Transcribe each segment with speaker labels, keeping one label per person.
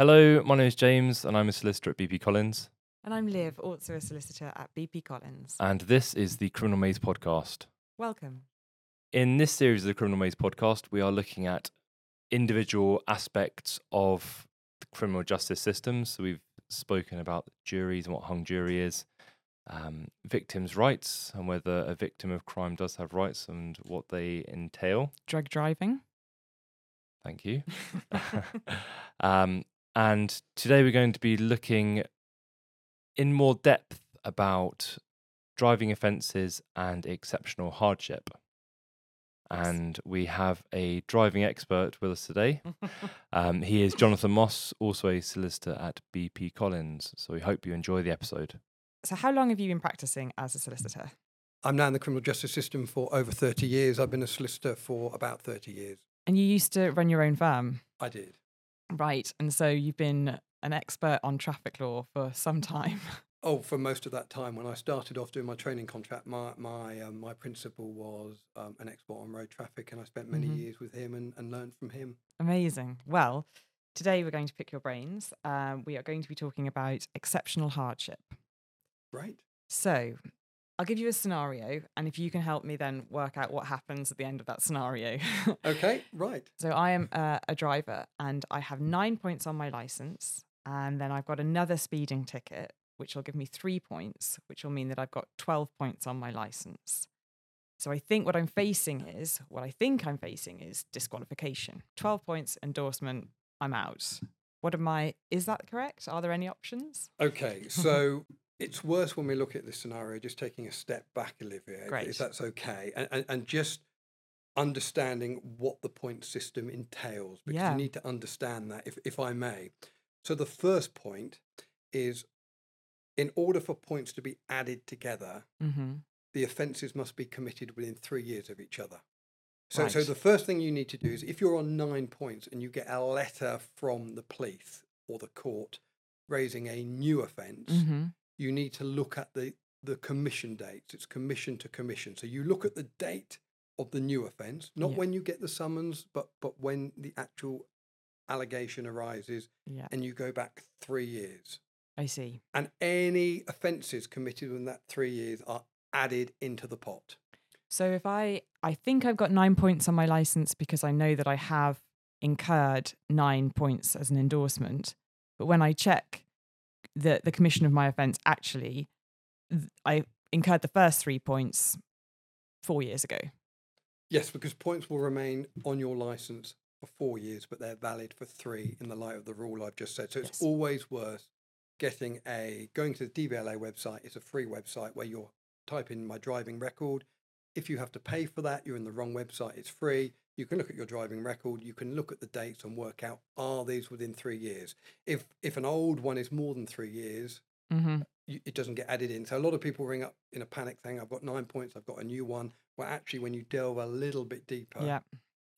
Speaker 1: Hello, my name is James, and I'm a solicitor at BP Collins.
Speaker 2: And I'm Liv, also a solicitor at BP Collins.
Speaker 1: And this is the Criminal Maze podcast.
Speaker 2: Welcome.
Speaker 1: In this series of the Criminal Maze podcast, we are looking at individual aspects of the criminal justice system. So we've spoken about juries and what hung jury is, um, victims' rights, and whether a victim of crime does have rights and what they entail.
Speaker 2: Drug driving.
Speaker 1: Thank you. um, and today we're going to be looking in more depth about driving offences and exceptional hardship. And we have a driving expert with us today. Um, he is Jonothan Moss, also a solicitor at BP Collins. So we hope you enjoy the episode.
Speaker 2: so, how long have you been practicing as a solicitor?
Speaker 3: I'm now in the criminal justice system for over 30 years. I've been a solicitor for about 30 years.
Speaker 2: And you used to run your own firm,
Speaker 3: I did.
Speaker 2: Right? And so you've been an expert on traffic law for some time.
Speaker 3: Oh, for most of that time, when I started off doing my training contract, my my um, my principal was um, an expert on road traffic, and I spent many
Speaker 2: Mhm.
Speaker 3: years with him and, and learned from him.
Speaker 2: Amazing. Well, today we're going to pick your brains. Um, we are going to be talking about exceptional hardship.
Speaker 3: Right.
Speaker 2: So, I'll give you a scenario, and if you can help me then work out what happens at the end of that scenario.
Speaker 3: Okay. Right.
Speaker 2: So I am uh, a driver and I have nine points on my license. And then I've got another speeding ticket, which will give me three points, which will mean that I've got 12 points on my license. So I think what I'm facing is what I think I'm facing is disqualification. 12 points, endorsement, I'm out. What am I? Is that correct? Are there any options?
Speaker 3: Okay. So it's worse when we look at this scenario, just taking a step back, Olivia, if-
Speaker 2: Great.
Speaker 3: if that's okay, and, and, and just understanding what the point system entails, because
Speaker 2: Yeah.
Speaker 3: you need to understand that, if, if I may. So the first point is in order for points to be added together,
Speaker 2: Mm-hmm.
Speaker 3: the offences must be committed within three years of each other. So, so the first thing you need to do is if you're on nine points and you get a letter from the police or the court raising a new offence,
Speaker 2: Mm-hmm.
Speaker 3: You need to look at the, the commission dates. It's commission to commission. So you look at the date of the new offence, not
Speaker 2: Yeah.
Speaker 3: when you get the summons, but, but when the actual allegation arises,
Speaker 2: Yeah,
Speaker 3: and you go back three years.
Speaker 2: I see.
Speaker 3: And any offences committed in that three years are added into the pot.
Speaker 2: So if I, I think I've got nine points on my license because I know that I have incurred nine points as an endorsement. But when I check the the commission of my offence, actually, I incurred the first three points four years ago.
Speaker 3: Yes, because points will remain on your licence for four years, but they're valid for three in the light of the rule I've just said. So it's
Speaker 2: Yes.
Speaker 3: always worth getting a going to the DVLA website. It's a free website where you'll type in my driving record. If you have to pay for that, you're in the wrong website. It's free. You can look at your driving record. You can look at the dates and work out are these within three years. If if an old one is more than three years,
Speaker 2: Mm-hmm.
Speaker 3: you, it doesn't get added in. So a lot of people ring up in a panic saying, I've got nine points, I've got a new one. Well, actually, when you delve a little bit deeper,
Speaker 2: Yeah.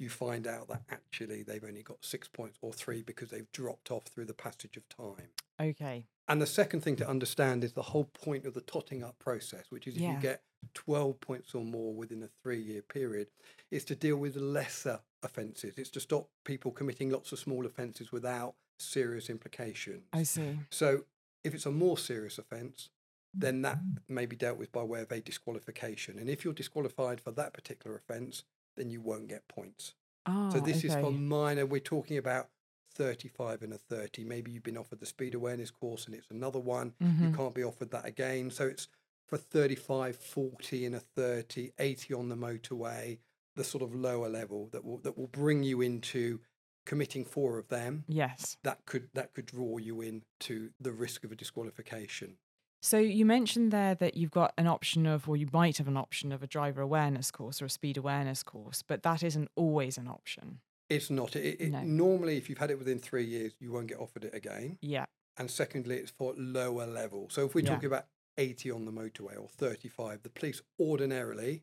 Speaker 3: You find out that actually they've only got six points or three because they've dropped off through the passage of time.
Speaker 2: Okay.
Speaker 3: And the second thing to understand is the whole point of the totting up process, which is if
Speaker 2: Yeah.
Speaker 3: you get 12 points or more within a three year period, is to deal with lesser offences. It's to stop people committing lots of small offences without serious implications.
Speaker 2: I see.
Speaker 3: So if it's a more serious offence, then that may be dealt with by way of a disqualification. And if you're disqualified for that particular offence, then you won't get points.
Speaker 2: Ah,
Speaker 3: so this is for minor. We're talking about 35 and a 30. Maybe you've been offered the speed awareness course and it's another one. You
Speaker 2: Mhm.
Speaker 3: can't be offered that again. So it's for 35, 40 and a 30, 80 on the motorway, the sort of lower level that will that will bring you into committing four of them
Speaker 2: Yes.
Speaker 3: that could that could draw you into the risk of a disqualification.
Speaker 2: So you mentioned there that you've got an option of, or you might have an option of a driver awareness course or a speed awareness course, but that isn't always an option.
Speaker 3: It's not. It, it,
Speaker 2: No.
Speaker 3: Normally, if you've had it within three years, you won't get offered it again.
Speaker 2: Yeah.
Speaker 3: And secondly, it's for lower level. So if we're
Speaker 2: Yeah.
Speaker 3: talking about 80 on the motorway or 35, the police ordinarily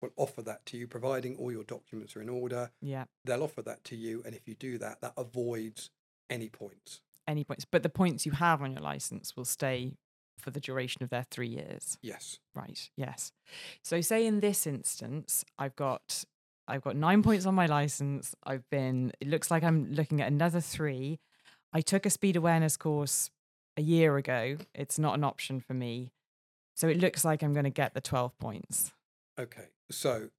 Speaker 3: will offer that to you, providing all your documents are in order.
Speaker 2: Yeah.
Speaker 3: They'll offer that to you, and if you do that, that avoids any points.
Speaker 2: Any points, but the points you have on your license will stay for the duration of their three years.
Speaker 3: Yes.
Speaker 2: Right. Yes. So say in this instance, I've got I've got nine points on my license. I've been it looks like I'm looking at another three. I took a speed awareness course a year ago. It's not an option for me. So it looks like I'm going to get the 12 points.
Speaker 3: Okay, so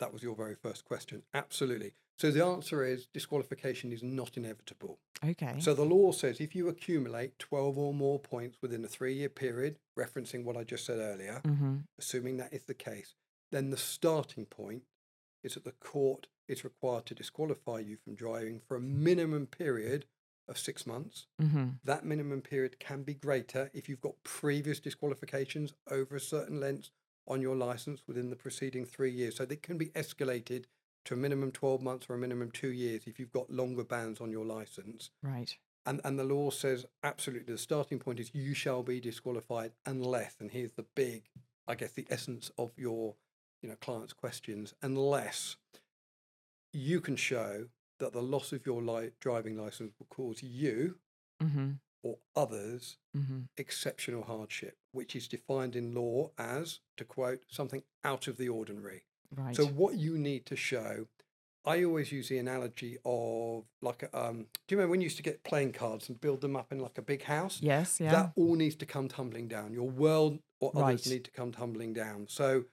Speaker 3: that was your very first question. Absolutely. So the answer is disqualification is not inevitable.
Speaker 2: Okay.
Speaker 3: So the law says if you accumulate 12 or more points within a three year period, referencing what I just said earlier,
Speaker 2: hmm
Speaker 3: assuming that is the case, then the starting point is that the court is required to disqualify you from driving for a minimum period of six months.
Speaker 2: hmm
Speaker 3: That minimum period can be greater if you've got previous disqualifications over a certain length on your license within the preceding three years. So they can be escalated to a minimum 12 months or a minimum two years if you've got longer bans on your license.
Speaker 2: Right.
Speaker 3: And, and the law says absolutely the starting point is you shall be disqualified unless, and here's the big, I guess, the essence of your you know client's questions, unless you can show that the loss of your li- driving license will cause you
Speaker 2: hmm
Speaker 3: or others
Speaker 2: hmm
Speaker 3: exceptional hardship, which is defined in law as, to quote, something out of the ordinary.
Speaker 2: Right.
Speaker 3: So what you need to show, I always use the analogy of like, a, um, do you remember when you used to get playing cards and build them up in like a big house?
Speaker 2: yes. Yeah.
Speaker 3: That all needs to come tumbling down. Your world or others
Speaker 2: Right.
Speaker 3: need to come tumbling down. So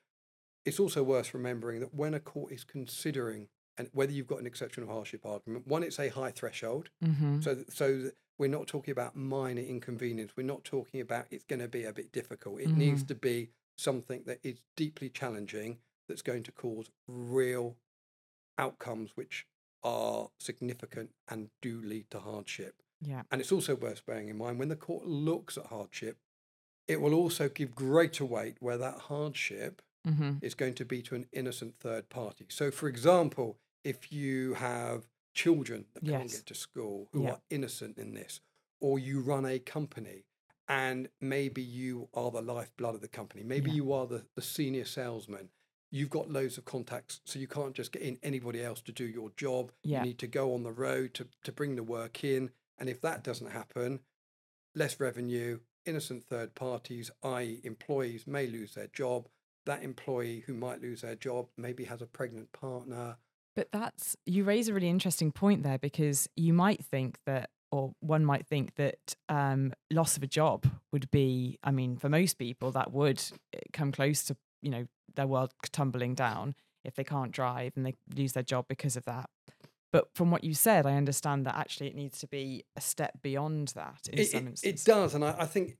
Speaker 3: it's also worth remembering that when a court is considering and whether you've got an exceptional hardship argument, one, it's a high threshold.
Speaker 2: hmm
Speaker 3: So, so that we're not talking about minor inconvenience. We're not talking about it's going to be a bit difficult. It needs
Speaker 2: Mhm.
Speaker 3: to be something that is deeply challenging that's going to cause real outcomes which are significant and do lead to hardship.
Speaker 2: Yeah.
Speaker 3: And it's also worth bearing in mind when the court looks at hardship, it will also give greater weight where that hardship
Speaker 2: hmm
Speaker 3: is going to be to an innocent third party. So, for example, if you have children that can't get to school who
Speaker 2: Yeah.
Speaker 3: are innocent in this, or you run a company and maybe you are the lifeblood of the company, maybe
Speaker 2: Yeah.
Speaker 3: you are the, the senior salesman. You've got loads of contacts, so you can't just get in anybody else to do your job.
Speaker 2: Yeah.
Speaker 3: You need to go on the road to, to bring the work in. And if that doesn't happen, less revenue, innocent third parties, i.e., employees, may lose their job. That employee who might lose their job maybe has a pregnant partner.
Speaker 2: But that's you raise a really interesting point there because you might think that, or one might think that um, loss of a job would be. I mean, for most people, that would eh, come close to you know their world tumbling down if they can't drive and they lose their job because of that. But from what you said, I understand that actually it needs to be a step beyond that in
Speaker 3: It,
Speaker 2: some
Speaker 3: it,
Speaker 2: instances.
Speaker 3: it does. And I, I think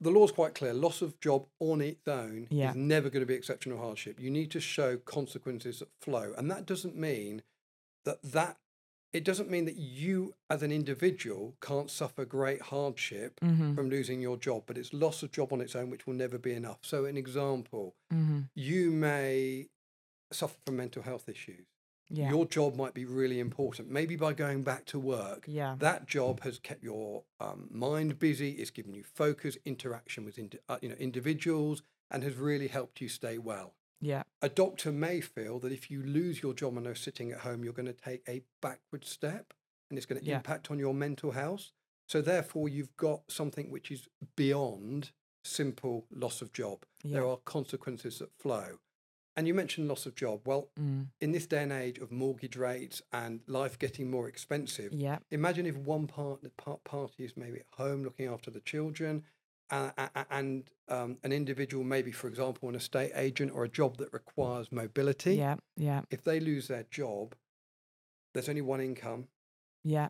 Speaker 3: the law's quite clear. Loss of job on its own
Speaker 2: Yeah.
Speaker 3: is never going to be exceptional hardship. You need to show consequences that flow. And that doesn't mean that that. It doesn't mean that you, as an individual, can't suffer great hardship
Speaker 2: hmm
Speaker 3: from losing your job, but it's loss of job on its own, which will never be enough. So, an example,
Speaker 2: hmm
Speaker 3: you may suffer from mental health issues.
Speaker 2: Yeah.
Speaker 3: Your job might be really important. Maybe by going back to work,
Speaker 2: yeah.
Speaker 3: that job has kept your um, mind busy. It's given you focus, interaction with indi- uh, you know individuals, and has really helped you stay well.
Speaker 2: Yeah.
Speaker 3: A doctor may feel that if you lose your job and are sitting at home, you're going to take a backward step, and it's going to
Speaker 2: Yeah.
Speaker 3: impact on your mental health. So therefore, you've got something which is beyond simple loss of job.
Speaker 2: Yeah.
Speaker 3: There are consequences that flow. And you mentioned loss of job. Well,
Speaker 2: Mm.
Speaker 3: in this day and age of mortgage rates and life getting more expensive,
Speaker 2: Yeah.
Speaker 3: imagine if one part, part party is maybe at home looking after the children, uh, and um, an individual, maybe for example, an estate agent or a job that requires mobility.
Speaker 2: Yeah. Yeah.
Speaker 3: If they lose their job, there's only one income.
Speaker 2: Yeah.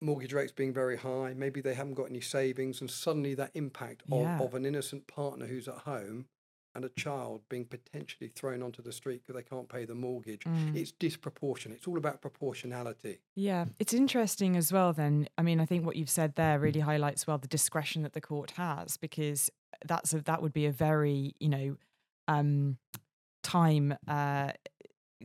Speaker 3: Mortgage rates being very high, maybe they haven't got any savings, and suddenly that impact of,
Speaker 2: Yeah.
Speaker 3: of an innocent partner who's at home and a child being potentially thrown onto the street because they can't pay the mortgage.
Speaker 2: Mm.
Speaker 3: It's disproportionate. It's all about proportionality.
Speaker 2: Yeah, it's interesting as well. Then, I mean, I think what you've said there really highlights well the discretion that the court has, because that's a, that would be a very you know um, time uh,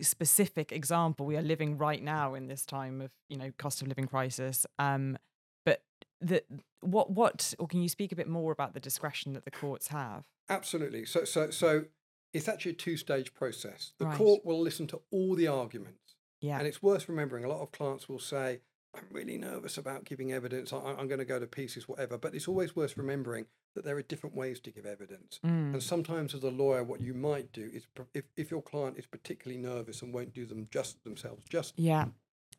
Speaker 2: specific example. We are living right now in this time of you know cost of living crisis. Um, but the what what or can you speak a bit more about the discretion that the courts have?
Speaker 3: Absolutely. So, so, so it's actually a two-stage process. The
Speaker 2: Right.
Speaker 3: court will listen to all the arguments,
Speaker 2: Yeah,
Speaker 3: and it's worth remembering. A lot of clients will say, "I'm really nervous about giving evidence. I, I'm going to go to pieces, whatever." But it's always worth remembering that there are different ways to give evidence.
Speaker 2: Mm,
Speaker 3: And sometimes, as a lawyer, what you might do is, if, if your client is particularly nervous and won't do them just themselves, just
Speaker 2: yeah,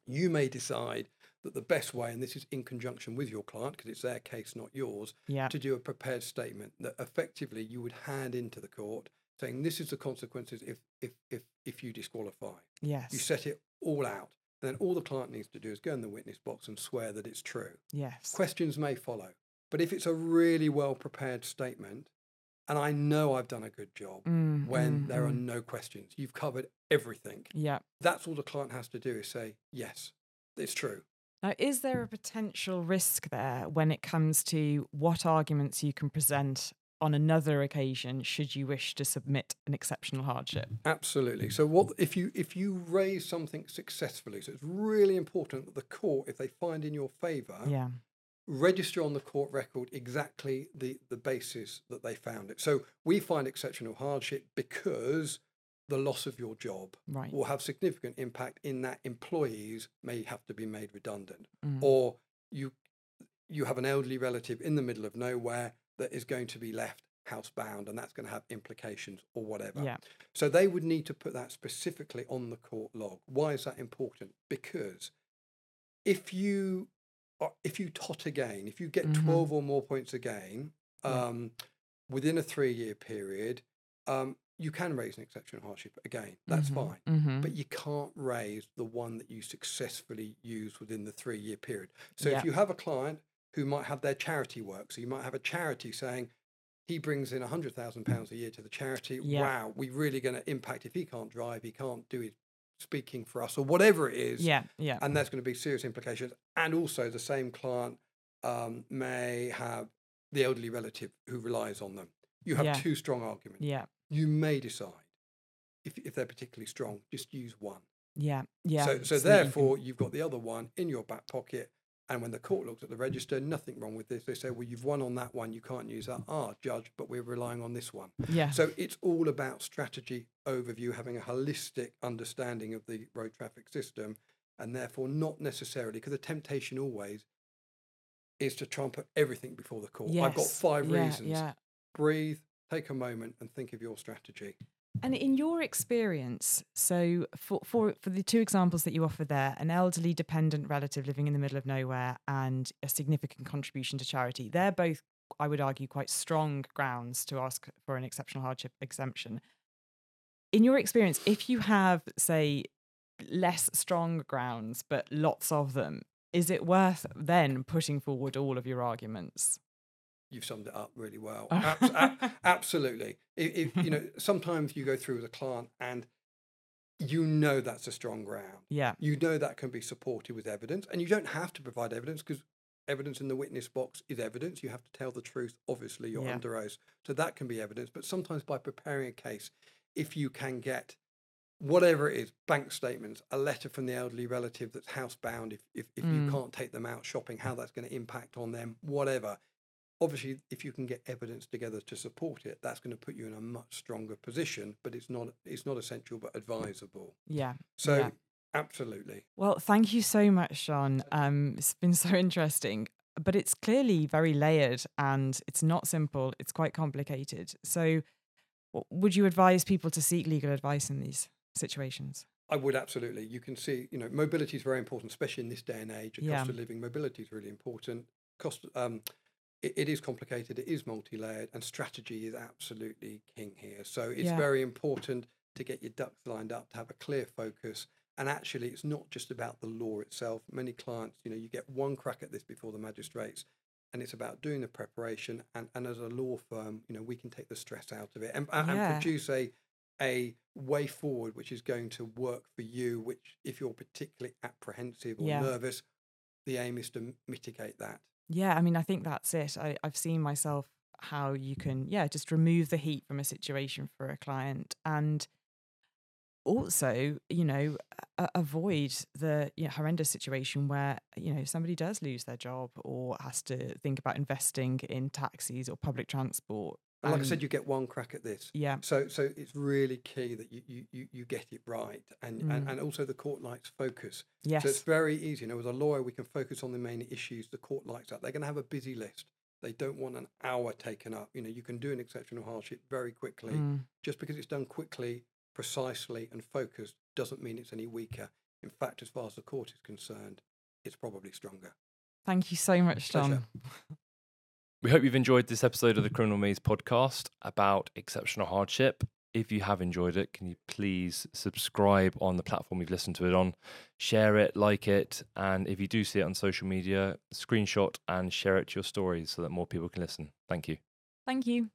Speaker 3: you may decide that the best way, and this is in conjunction with your client because it's their case, not yours,
Speaker 2: Yeah.
Speaker 3: to do a prepared statement that effectively you would hand into the court saying this is the consequences if if if if you disqualify.
Speaker 2: Yes.
Speaker 3: You set it all out. And then all the client needs to do is go in the witness box and swear that it's true.
Speaker 2: yes.
Speaker 3: Questions may follow. But if it's a really well prepared statement, and I know I've done a good job
Speaker 2: Mm,
Speaker 3: when
Speaker 2: mm,
Speaker 3: there are
Speaker 2: mm.
Speaker 3: no questions, you've covered everything.
Speaker 2: Yeah.
Speaker 3: That's all the client has to do is say, yes, it's true.
Speaker 2: Now, is there a potential risk there when it comes to what arguments you can present on another occasion should you wish to submit an exceptional hardship?
Speaker 3: Absolutely. So what if you if you raise something successfully? So it's really important that the court, if they find in your favour,
Speaker 2: Yeah.
Speaker 3: register on the court record exactly the the basis that they found it. So we find exceptional hardship because the loss of your job
Speaker 2: Right.
Speaker 3: will have significant impact in that employees may have to be made redundant
Speaker 2: Mm.
Speaker 3: or you you have an elderly relative in the middle of nowhere that is going to be left housebound and that's going to have implications or whatever.
Speaker 2: Yeah.
Speaker 3: So they would need to put that specifically on the court log. Why is that important? Because if you are- if you tot again, if you get
Speaker 2: Mhm.
Speaker 3: 12 or more points again
Speaker 2: Yeah.
Speaker 3: um, within a three year period, um, you can raise an exceptional hardship again. That's
Speaker 2: Mhm,
Speaker 3: fine.
Speaker 2: mhm.
Speaker 3: But you can't raise the one that you successfully used within the three year period. So
Speaker 2: Yeah.
Speaker 3: if you have a client who might have their charity work, so you might have a charity saying, he brings in £100,000 a year to the charity.
Speaker 2: Yeah.
Speaker 3: Wow, we're really going to impact if he can't drive, he can't do his speaking for us, or whatever it is.
Speaker 2: yeah. Yeah.
Speaker 3: And there's going to be serious implications. And also, the same client um, may have the elderly relative who relies on them. You have
Speaker 2: Yeah.
Speaker 3: two strong arguments.
Speaker 2: Yeah.
Speaker 3: You may decide, if, if they're particularly strong, just use one.
Speaker 2: Yeah. Yeah.
Speaker 3: So, so
Speaker 2: that you
Speaker 3: therefore, you've got the other one in your back pocket. And when the court looks at the register, nothing wrong with this. They say, well, you've won on that one. You can't use that. Ah, judge, but we're relying on this one.
Speaker 2: Yeah.
Speaker 3: So it's all about strategy overview, having a holistic understanding of the road traffic system, and therefore not necessarily because the temptation always is to try and put everything before the court. I've got five
Speaker 2: yeah,
Speaker 3: reasons.
Speaker 2: Yeah.
Speaker 3: Breathe, take a moment, and think of your strategy.
Speaker 2: And in your experience, so for, for for the two examples that you offer there, an elderly dependent relative living in the middle of nowhere and a significant contribution to charity, they're both, I would argue, quite strong grounds to ask for an exceptional hardship exemption. In your experience, if you have, say, less strong grounds but lots of them, is it worth then putting forward all of your arguments?
Speaker 3: You've summed it up really well. Abs- a- absolutely. If, if, you know, sometimes you go through with a client and you know that's a strong ground.
Speaker 2: Yeah.
Speaker 3: You know that can be supported with evidence, and you don't have to provide evidence because evidence in the witness box is evidence. You have to tell the truth. Obviously, you're
Speaker 2: Yeah.
Speaker 3: under oath, so that can be evidence. But sometimes by preparing a case, if you can get whatever it is, bank statements, a letter from the elderly relative that's housebound, if if, if
Speaker 2: Mm.
Speaker 3: you can't take them out shopping, how that's going to impact on them, whatever. Obviously, if you can get evidence together to support it, that's going to put you in a much stronger position. But it's not it's not essential, but advisable.
Speaker 2: Yeah.
Speaker 3: So
Speaker 2: Yeah.
Speaker 3: absolutely.
Speaker 2: Well, thank you so much, Sean. Um, it's been so interesting, but it's clearly very layered and it's not simple. It's quite complicated. So, would you advise people to seek legal advice in these situations?
Speaker 3: I would absolutely. You can see, you know, mobility is very important, especially in this day and age. The
Speaker 2: Yeah.
Speaker 3: cost of living, mobility is really important. Cost, um, it, it is complicated. It is multi-layered, and strategy is absolutely king here. So it's
Speaker 2: Yeah.
Speaker 3: very important to get your ducks lined up, to have a clear focus. And actually, it's not just about the law itself. Many clients, you know, you get one crack at this before the magistrates, and it's about doing the preparation. And, and as a law firm, you know, we can take the stress out of it and, and,
Speaker 2: Yeah.
Speaker 3: and produce a a way forward which is going to work for you. Which, if you're particularly apprehensive or
Speaker 2: Yeah.
Speaker 3: nervous, the aim is to mitigate that.
Speaker 2: Yeah, I mean, I think that's it. I, I've seen myself how you can, yeah, just remove the heat from a situation for a client and also, you know, a- avoid the you know, horrendous situation where, you know, somebody does lose their job or has to think about investing in taxis or public transport.
Speaker 3: And like I said, you get one crack at this.
Speaker 2: yeah,
Speaker 3: So, so it's really key that you you, you, you get it right, and, and
Speaker 2: Mm.
Speaker 3: and also the court likes focus.
Speaker 2: yes,
Speaker 3: So it's very easy. You know, as a lawyer, we can focus on the main issues. The court likes that. They're going to have a busy list. They don't want an hour taken up. You know, you can do an exceptional hardship very quickly.
Speaker 2: Mm,
Speaker 3: Just because it's done quickly, precisely, and focused doesn't mean it's any weaker. In fact, as far as the court is concerned, it's probably stronger.
Speaker 2: Thank you so much, John.
Speaker 1: We hope you've enjoyed this episode of the Criminal Maze podcast about exceptional hardship. If you have enjoyed it, can you please subscribe on the platform you've listened to it on? Share it, like it, and if you do see it on social media, screenshot and share it to your stories so that more people can listen. Thank you.
Speaker 2: Thank you.